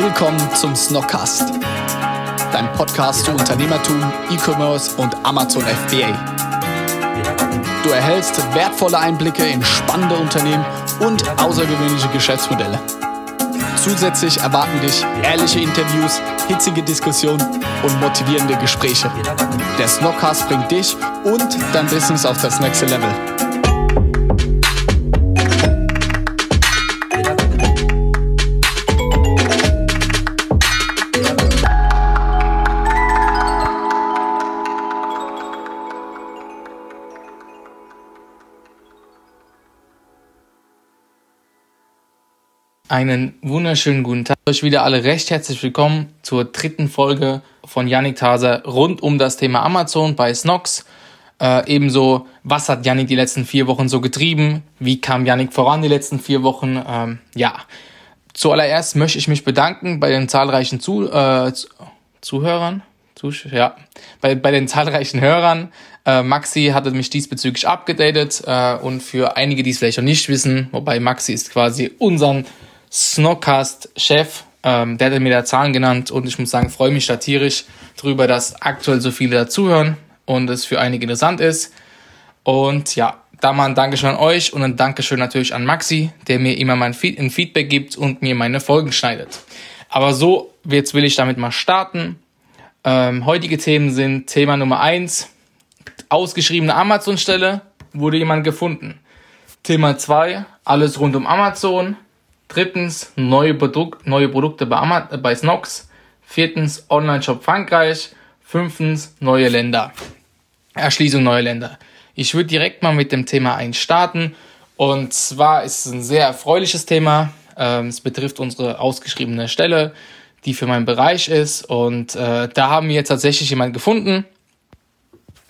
Willkommen zum Snockcast, dein Podcast zu Unternehmertum, E-Commerce und Amazon FBA. Du erhältst wertvolle Einblicke in spannende Unternehmen und außergewöhnliche Geschäftsmodelle. Zusätzlich erwarten dich ehrliche Interviews, hitzige Diskussionen und motivierende Gespräche. Der Snockcast bringt dich und dein Business auf das nächste Level. Einen wunderschönen guten Tag. Euch wieder alle recht herzlich willkommen zur dritten Folge von Yannick Taser rund um das Thema Amazon bei Snox. Äh, ebenso, was hat Yannick die letzten vier Wochen so getrieben? Wie kam Yannick voran die letzten vier Wochen? Ähm, ja, zuallererst möchte ich mich bedanken bei den zahlreichen Zu äh, Zuhörern. Ja, bei, bei den zahlreichen Hörern. Äh, Maxi hatte mich diesbezüglich abgedatet äh, und für einige, die es vielleicht noch nicht wissen, wobei Maxi ist quasi unseren Snockcast-Chef, ähm, der hat mir da Zahlen genannt und ich muss sagen, freue mich da tierisch drüber, dass aktuell so viele dazuhören und es für einige interessant ist. Und ja, da mal ein Dankeschön an euch und ein Dankeschön natürlich an Maxi, der mir immer mein Feed ein Feedback gibt und mir meine Folgen schneidet. Aber so, jetzt will ich damit mal starten. Ähm, heutige Themen sind Thema Nummer eins ausgeschriebene Amazon-Stelle, wurde jemand gefunden. Thema zwei alles rund um Amazon. Drittens, neue, Produk neue Produkte bei, bei Snox. Viertens, Online-Shop Frankreich. Fünftens, neue Länder. Erschließung neuer Länder. Ich würde direkt mal mit dem Thema 1 starten. Und zwar ist es ein sehr erfreuliches Thema. Ähm, es betrifft unsere ausgeschriebene Stelle, die für meinen Bereich ist. Und äh, da haben wir jetzt tatsächlich jemanden gefunden.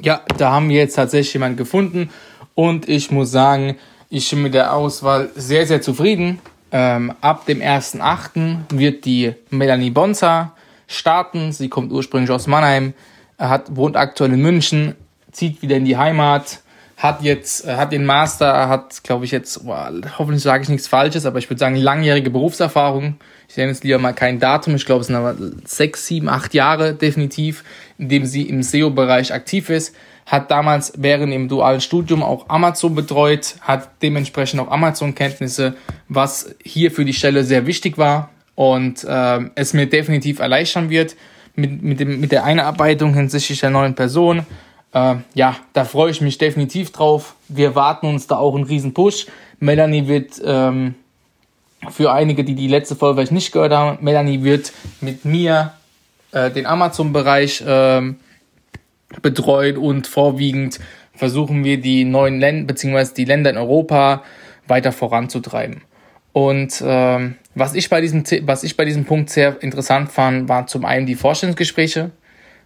Ja, da haben wir jetzt tatsächlich jemanden gefunden. Und ich muss sagen, ich bin mit der Auswahl sehr, sehr zufrieden. Ähm, ab dem 1.8. wird die Melanie Bonza starten. Sie kommt ursprünglich aus Mannheim, hat, wohnt aktuell in München, zieht wieder in die Heimat, hat jetzt, äh, hat den Master, hat, glaube ich, jetzt, boah, hoffentlich sage ich nichts Falsches, aber ich würde sagen, langjährige Berufserfahrung. Ich nenne jetzt lieber mal kein Datum, ich glaube, es sind aber sechs, sieben, acht Jahre definitiv, in dem sie im SEO-Bereich aktiv ist hat damals während im dualen Studium auch Amazon betreut, hat dementsprechend auch Amazon-Kenntnisse, was hier für die Stelle sehr wichtig war und äh, es mir definitiv erleichtern wird mit, mit, dem, mit der Einarbeitung hinsichtlich der neuen Person. Äh, ja, da freue ich mich definitiv drauf. Wir warten uns da auch einen riesen Push. Melanie wird, ähm, für einige, die die letzte Folge vielleicht nicht gehört haben, Melanie wird mit mir äh, den Amazon-Bereich ähm, betreuen und vorwiegend versuchen wir die neuen Länder bzw. die Länder in Europa weiter voranzutreiben. Und ähm, was, ich bei diesem, was ich bei diesem Punkt sehr interessant fand, waren zum einen die Vorstellungsgespräche,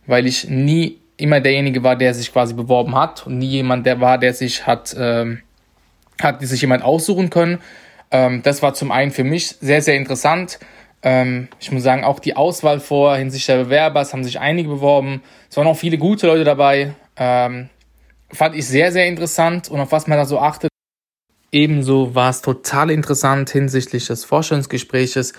weil ich nie immer derjenige war, der sich quasi beworben hat und nie jemand, der war, der sich hat, ähm, hat sich jemand aussuchen können. Ähm, das war zum einen für mich sehr, sehr interessant, ähm, ich muss sagen, auch die Auswahl vor hinsichtlich der Bewerber, es haben sich einige beworben. Es waren auch viele gute Leute dabei. Ähm, fand ich sehr, sehr interessant und auf was man da so achtet. Ebenso war es total interessant hinsichtlich des Vorstellungsgespräches.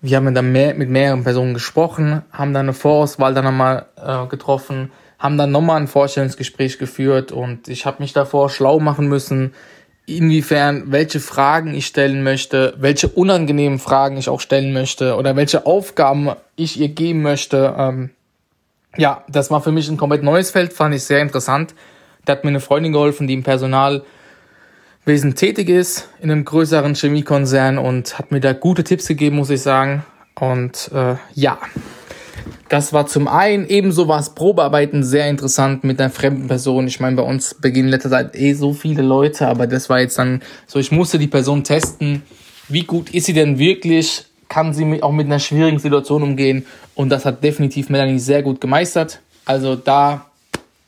Wir haben dann mehr, mit mehreren Personen gesprochen, haben dann eine Vorauswahl dann nochmal äh, getroffen, haben dann nochmal ein Vorstellungsgespräch geführt und ich habe mich davor schlau machen müssen, inwiefern, welche Fragen ich stellen möchte, welche unangenehmen Fragen ich auch stellen möchte oder welche Aufgaben ich ihr geben möchte. Ähm, ja, das war für mich ein komplett neues Feld, fand ich sehr interessant. Da hat mir eine Freundin geholfen, die im Personalwesen tätig ist, in einem größeren Chemiekonzern und hat mir da gute Tipps gegeben, muss ich sagen. Und äh, ja, das war zum einen ebenso war es Probearbeiten sehr interessant mit einer fremden Person. Ich meine, bei uns beginnen letzter Zeit eh so viele Leute, aber das war jetzt dann so, ich musste die Person testen. Wie gut ist sie denn wirklich? Kann sie auch mit einer schwierigen Situation umgehen? Und das hat definitiv Melanie sehr gut gemeistert. Also da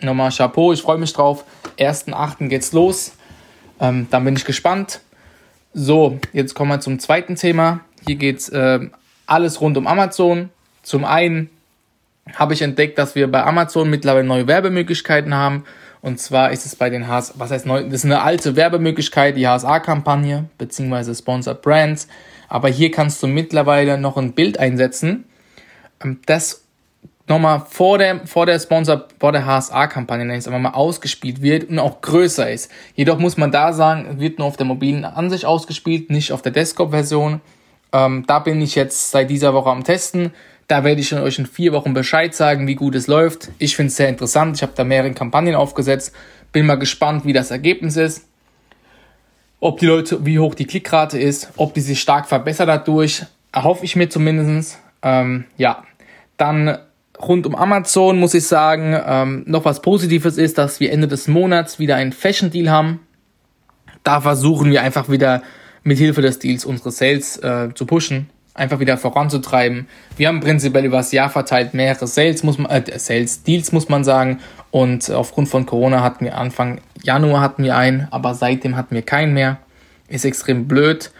nochmal Chapeau, ich freue mich drauf. 1.8. geht's los. Ähm, dann bin ich gespannt. So, jetzt kommen wir zum zweiten Thema. Hier geht's äh, alles rund um Amazon. Zum einen habe ich entdeckt, dass wir bei Amazon mittlerweile neue Werbemöglichkeiten haben. Und zwar ist es bei den HS, was heißt neu, das ist eine alte Werbemöglichkeit, die HSA-Kampagne, beziehungsweise Sponsored Brands. Aber hier kannst du mittlerweile noch ein Bild einsetzen, ähm, das nochmal vor der, vor der Sponsor, vor der HSA-Kampagne, nenne ich es einfach mal, ausgespielt wird und auch größer ist. Jedoch muss man da sagen, wird nur auf der mobilen Ansicht ausgespielt, nicht auf der Desktop-Version. Ähm, da bin ich jetzt seit dieser Woche am Testen. Da werde ich euch in vier Wochen Bescheid sagen, wie gut es läuft. Ich finde es sehr interessant. Ich habe da mehrere Kampagnen aufgesetzt. Bin mal gespannt, wie das Ergebnis ist. Ob die Leute, wie hoch die Klickrate ist, ob die sich stark verbessert dadurch, erhoffe ich mir zumindest. Ähm, ja, dann rund um Amazon muss ich sagen, ähm, noch was Positives ist, dass wir Ende des Monats wieder einen Fashion Deal haben. Da versuchen wir einfach wieder mit Hilfe des Deals unsere Sales äh, zu pushen, einfach wieder voranzutreiben. Wir haben prinzipiell über das Jahr verteilt mehrere Sales, muss man, äh, Sales Deals muss man sagen. Und aufgrund von Corona hatten wir Anfang Januar hatten wir einen, aber seitdem hatten wir keinen mehr. Ist extrem blöd,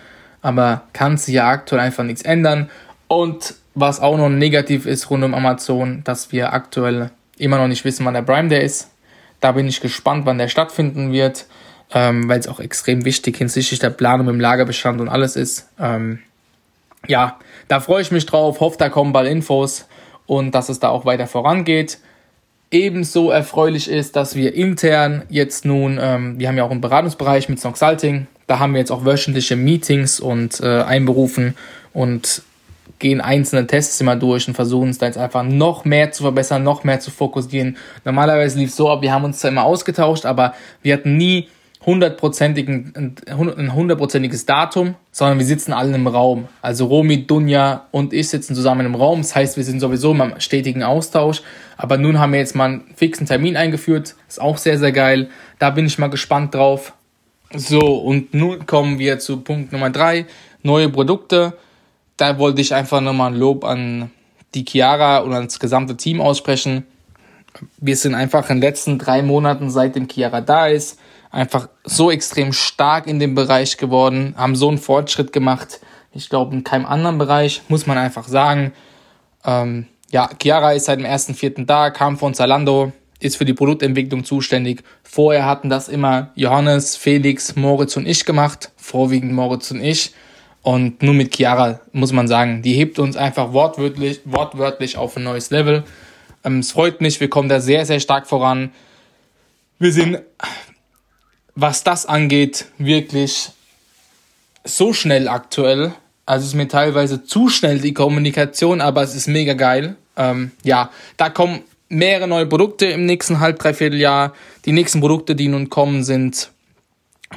aber kann sich ja aktuell einfach nichts ändern. Und was auch noch negativ ist rund um Amazon, dass wir aktuell immer noch nicht wissen, wann der Prime Day ist. Da bin ich gespannt, wann der stattfinden wird, ähm, weil es auch extrem wichtig hinsichtlich der Planung im Lagerbestand und alles ist. Ähm, ja, da freue ich mich drauf, hoffe, da kommen bald Infos und dass es da auch weiter vorangeht. Ebenso erfreulich ist, dass wir intern jetzt nun, ähm, wir haben ja auch einen Beratungsbereich mit Snoxalting, da haben wir jetzt auch wöchentliche Meetings und äh, einberufen und gehen einzelne Tests immer durch und versuchen es da jetzt einfach noch mehr zu verbessern, noch mehr zu fokussieren. Normalerweise lief es so ab, wir haben uns zwar immer ausgetauscht, aber wir hatten nie ein hundertprozentiges Datum, sondern wir sitzen alle im Raum. Also Romy, Dunja und ich sitzen zusammen im Raum. Das heißt, wir sind sowieso im stetigen Austausch. Aber nun haben wir jetzt mal einen fixen Termin eingeführt. Ist auch sehr, sehr geil. Da bin ich mal gespannt drauf. So, und nun kommen wir zu Punkt Nummer drei. Neue Produkte da wollte ich einfach nochmal ein Lob an die Chiara und ans gesamte Team aussprechen. Wir sind einfach in den letzten drei Monaten, seitdem Chiara da ist, einfach so extrem stark in dem Bereich geworden, haben so einen Fortschritt gemacht. Ich glaube, in keinem anderen Bereich, muss man einfach sagen. Ähm, ja, Chiara ist seit dem 1.4. da, kam von Zalando, ist für die Produktentwicklung zuständig. Vorher hatten das immer Johannes, Felix, Moritz und ich gemacht, vorwiegend Moritz und ich. Und nur mit Chiara muss man sagen, die hebt uns einfach wortwörtlich, wortwörtlich auf ein neues Level. Ähm, es freut mich, wir kommen da sehr, sehr stark voran. Wir sind, was das angeht, wirklich so schnell aktuell. Also es ist mir teilweise zu schnell die Kommunikation, aber es ist mega geil. Ähm, ja, da kommen mehrere neue Produkte im nächsten halb, dreiviertel Jahr. Die nächsten Produkte, die nun kommen, sind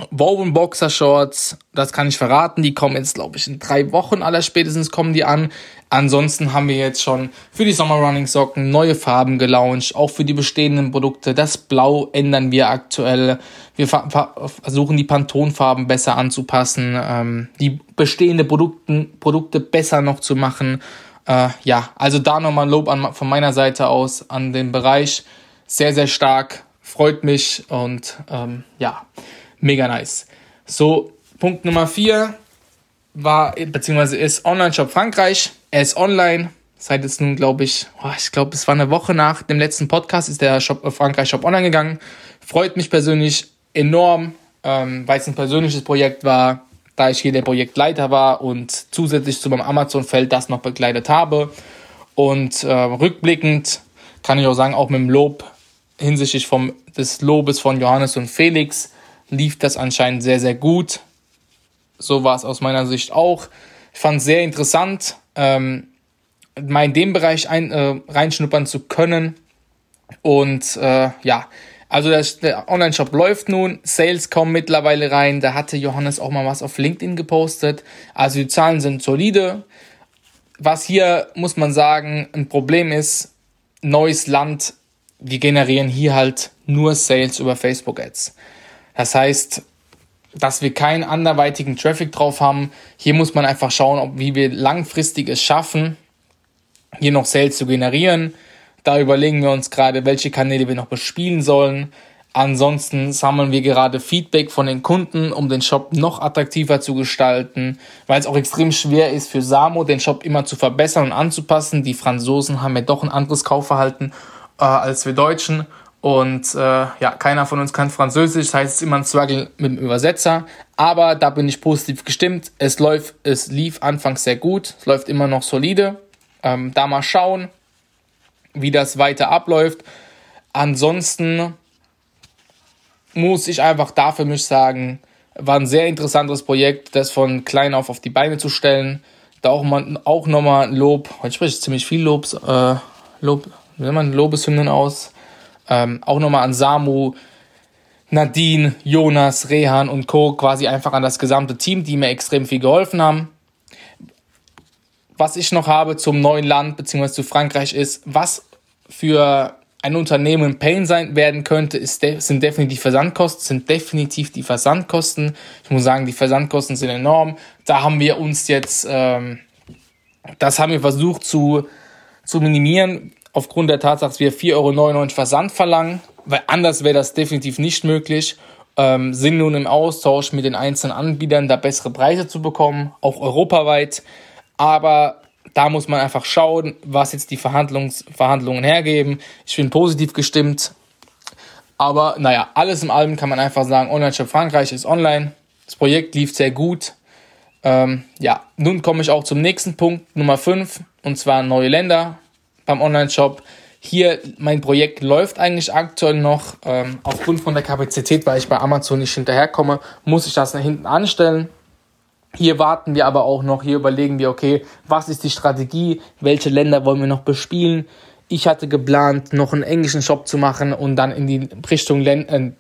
Woven Boxer Shorts, das kann ich verraten, die kommen jetzt, glaube ich, in drei Wochen aller spätestens kommen die an. Ansonsten haben wir jetzt schon für die Summer Running Socken neue Farben gelauncht, auch für die bestehenden Produkte. Das Blau ändern wir aktuell. Wir versuchen die Pantone-Farben besser anzupassen, ähm, die bestehenden Produkten, Produkte besser noch zu machen. Äh, ja, also da nochmal Lob an, von meiner Seite aus an den Bereich. Sehr, sehr stark, freut mich und ähm, ja mega nice. So, Punkt Nummer 4 war, beziehungsweise ist Online-Shop Frankreich. Er ist online. Seit jetzt nun, glaube ich, oh, ich glaube, es war eine Woche nach dem letzten Podcast, ist der Shop, äh, Frankreich Shop online gegangen. Freut mich persönlich enorm, ähm, weil es ein persönliches Projekt war, da ich hier der Projektleiter war und zusätzlich zu meinem Amazon-Feld das noch begleitet habe. Und äh, rückblickend kann ich auch sagen, auch mit dem Lob hinsichtlich vom, des Lobes von Johannes und Felix lief das anscheinend sehr, sehr gut. So war es aus meiner Sicht auch. Ich fand es sehr interessant, ähm, mal in dem Bereich ein, äh, reinschnuppern zu können. Und äh, ja, also der, der Online-Shop läuft nun, Sales kommen mittlerweile rein. Da hatte Johannes auch mal was auf LinkedIn gepostet. Also die Zahlen sind solide. Was hier, muss man sagen, ein Problem ist, neues Land, wir generieren hier halt nur Sales über Facebook-Ads. Das heißt, dass wir keinen anderweitigen Traffic drauf haben. Hier muss man einfach schauen, ob, wie wir langfristig es schaffen, hier noch Sales zu generieren. Da überlegen wir uns gerade, welche Kanäle wir noch bespielen sollen. Ansonsten sammeln wir gerade Feedback von den Kunden, um den Shop noch attraktiver zu gestalten, weil es auch extrem schwer ist für Samo, den Shop immer zu verbessern und anzupassen. Die Franzosen haben ja doch ein anderes Kaufverhalten äh, als wir Deutschen Und äh, ja, keiner von uns kann Französisch, das heißt, es ist immer ein Struggle mit dem Übersetzer. Aber da bin ich positiv gestimmt. Es läuft, es lief anfangs sehr gut, es läuft immer noch solide. Ähm, da mal schauen, wie das weiter abläuft. Ansonsten muss ich einfach da für mich sagen, war ein sehr interessantes Projekt, das von klein auf auf die Beine zu stellen. Da auch, mal, auch nochmal Lob, heute spreche ich ziemlich viel Lobs, äh, Lob, wie nennt man Lobeshymnen aus? Ähm, auch nochmal an Samu, Nadine, Jonas, Rehan und Co. quasi einfach an das gesamte Team, die mir extrem viel geholfen haben. Was ich noch habe zum neuen Land bzw. zu Frankreich ist, was für ein Unternehmen in Pain sein werden könnte, ist de sind definitiv Versandkosten, sind definitiv die Versandkosten. Ich muss sagen, die Versandkosten sind enorm. Da haben wir uns jetzt, ähm, das haben wir versucht zu, zu minimieren aufgrund der Tatsache, dass wir 4,99 Euro Versand verlangen, weil anders wäre das definitiv nicht möglich. Ähm, sind nun im Austausch mit den einzelnen Anbietern, da bessere Preise zu bekommen, auch europaweit. Aber da muss man einfach schauen, was jetzt die Verhandlungs Verhandlungen hergeben. Ich bin positiv gestimmt. Aber naja, alles in allem kann man einfach sagen, Online-Shop Frankreich ist online. Das Projekt lief sehr gut. Ähm, ja, nun komme ich auch zum nächsten Punkt, Nummer 5, und zwar neue Länder beim Online-Shop. Hier, mein Projekt läuft eigentlich aktuell noch. Ähm, aufgrund von der Kapazität, weil ich bei Amazon nicht hinterherkomme, muss ich das nach hinten anstellen. Hier warten wir aber auch noch, hier überlegen wir, okay, was ist die Strategie, welche Länder wollen wir noch bespielen. Ich hatte geplant, noch einen englischen Shop zu machen und dann in die Richtung, Län äh,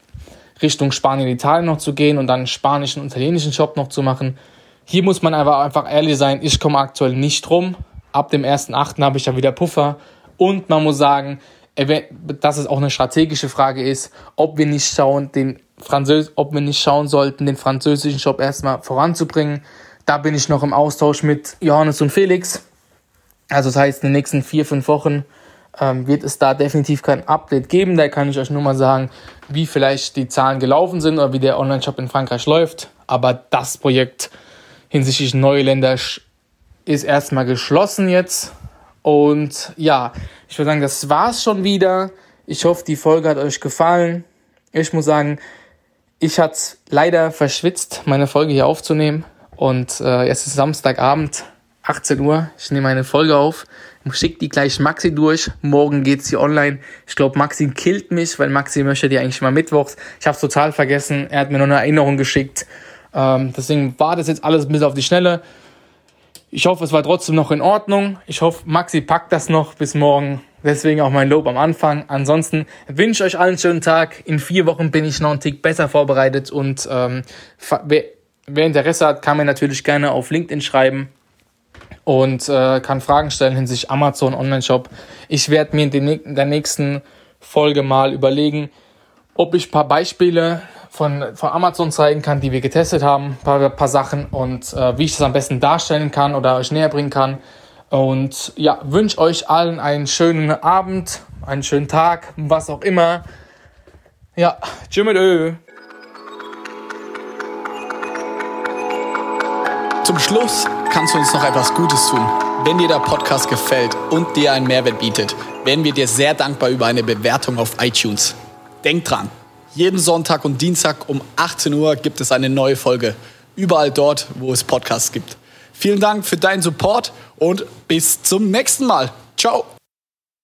Richtung Spanien, Italien noch zu gehen und dann einen spanischen und italienischen Shop noch zu machen. Hier muss man aber einfach ehrlich sein, ich komme aktuell nicht rum. Ab dem 1.8. habe ich ja wieder Puffer und man muss sagen, dass es auch eine strategische Frage ist, ob wir nicht schauen, den Französ ob wir nicht schauen sollten, den französischen Shop erstmal voranzubringen. Da bin ich noch im Austausch mit Johannes und Felix. Also das heißt, in den nächsten vier, fünf Wochen ähm, wird es da definitiv kein Update geben. Da kann ich euch nur mal sagen, wie vielleicht die Zahlen gelaufen sind oder wie der Online-Shop in Frankreich läuft. Aber das Projekt hinsichtlich neue Länder ist erstmal geschlossen jetzt. Und ja, ich würde sagen, das war's schon wieder. Ich hoffe, die Folge hat euch gefallen. Ich muss sagen, ich hatte leider verschwitzt, meine Folge hier aufzunehmen. Und äh, es ist Samstagabend, 18 Uhr. Ich nehme eine Folge auf, schicke die gleich Maxi durch. Morgen geht's hier online. Ich glaube, Maxi killt mich, weil Maxi möchte die eigentlich mal mittwochs. Ich habe total vergessen. Er hat mir nur eine Erinnerung geschickt. Ähm, deswegen war das jetzt alles ein bisschen auf die Schnelle. Ich hoffe, es war trotzdem noch in Ordnung. Ich hoffe, Maxi packt das noch bis morgen. Deswegen auch mein Lob am Anfang. Ansonsten wünsche ich euch allen einen schönen Tag. In vier Wochen bin ich noch einen Tick besser vorbereitet und ähm, wer, wer Interesse hat, kann mir natürlich gerne auf LinkedIn schreiben und äh, kann Fragen stellen hinsichtlich Amazon Online-Shop. Ich werde mir in der nächsten Folge mal überlegen, ob ich paar Beispiele von, von Amazon zeigen kann, die wir getestet haben, ein paar, paar Sachen und äh, wie ich das am besten darstellen kann oder euch näher bringen kann. Und ja, wünsche euch allen einen schönen Abend, einen schönen Tag, was auch immer. Ja, tschüss mit Ö. Zum Schluss kannst du uns noch etwas Gutes tun. Wenn dir der Podcast gefällt und dir einen Mehrwert bietet, wären wir dir sehr dankbar über eine Bewertung auf iTunes. Denk dran, jeden Sonntag und Dienstag um 18 Uhr gibt es eine neue Folge. Überall dort, wo es Podcasts gibt. Vielen Dank für deinen Support und bis zum nächsten Mal. Ciao.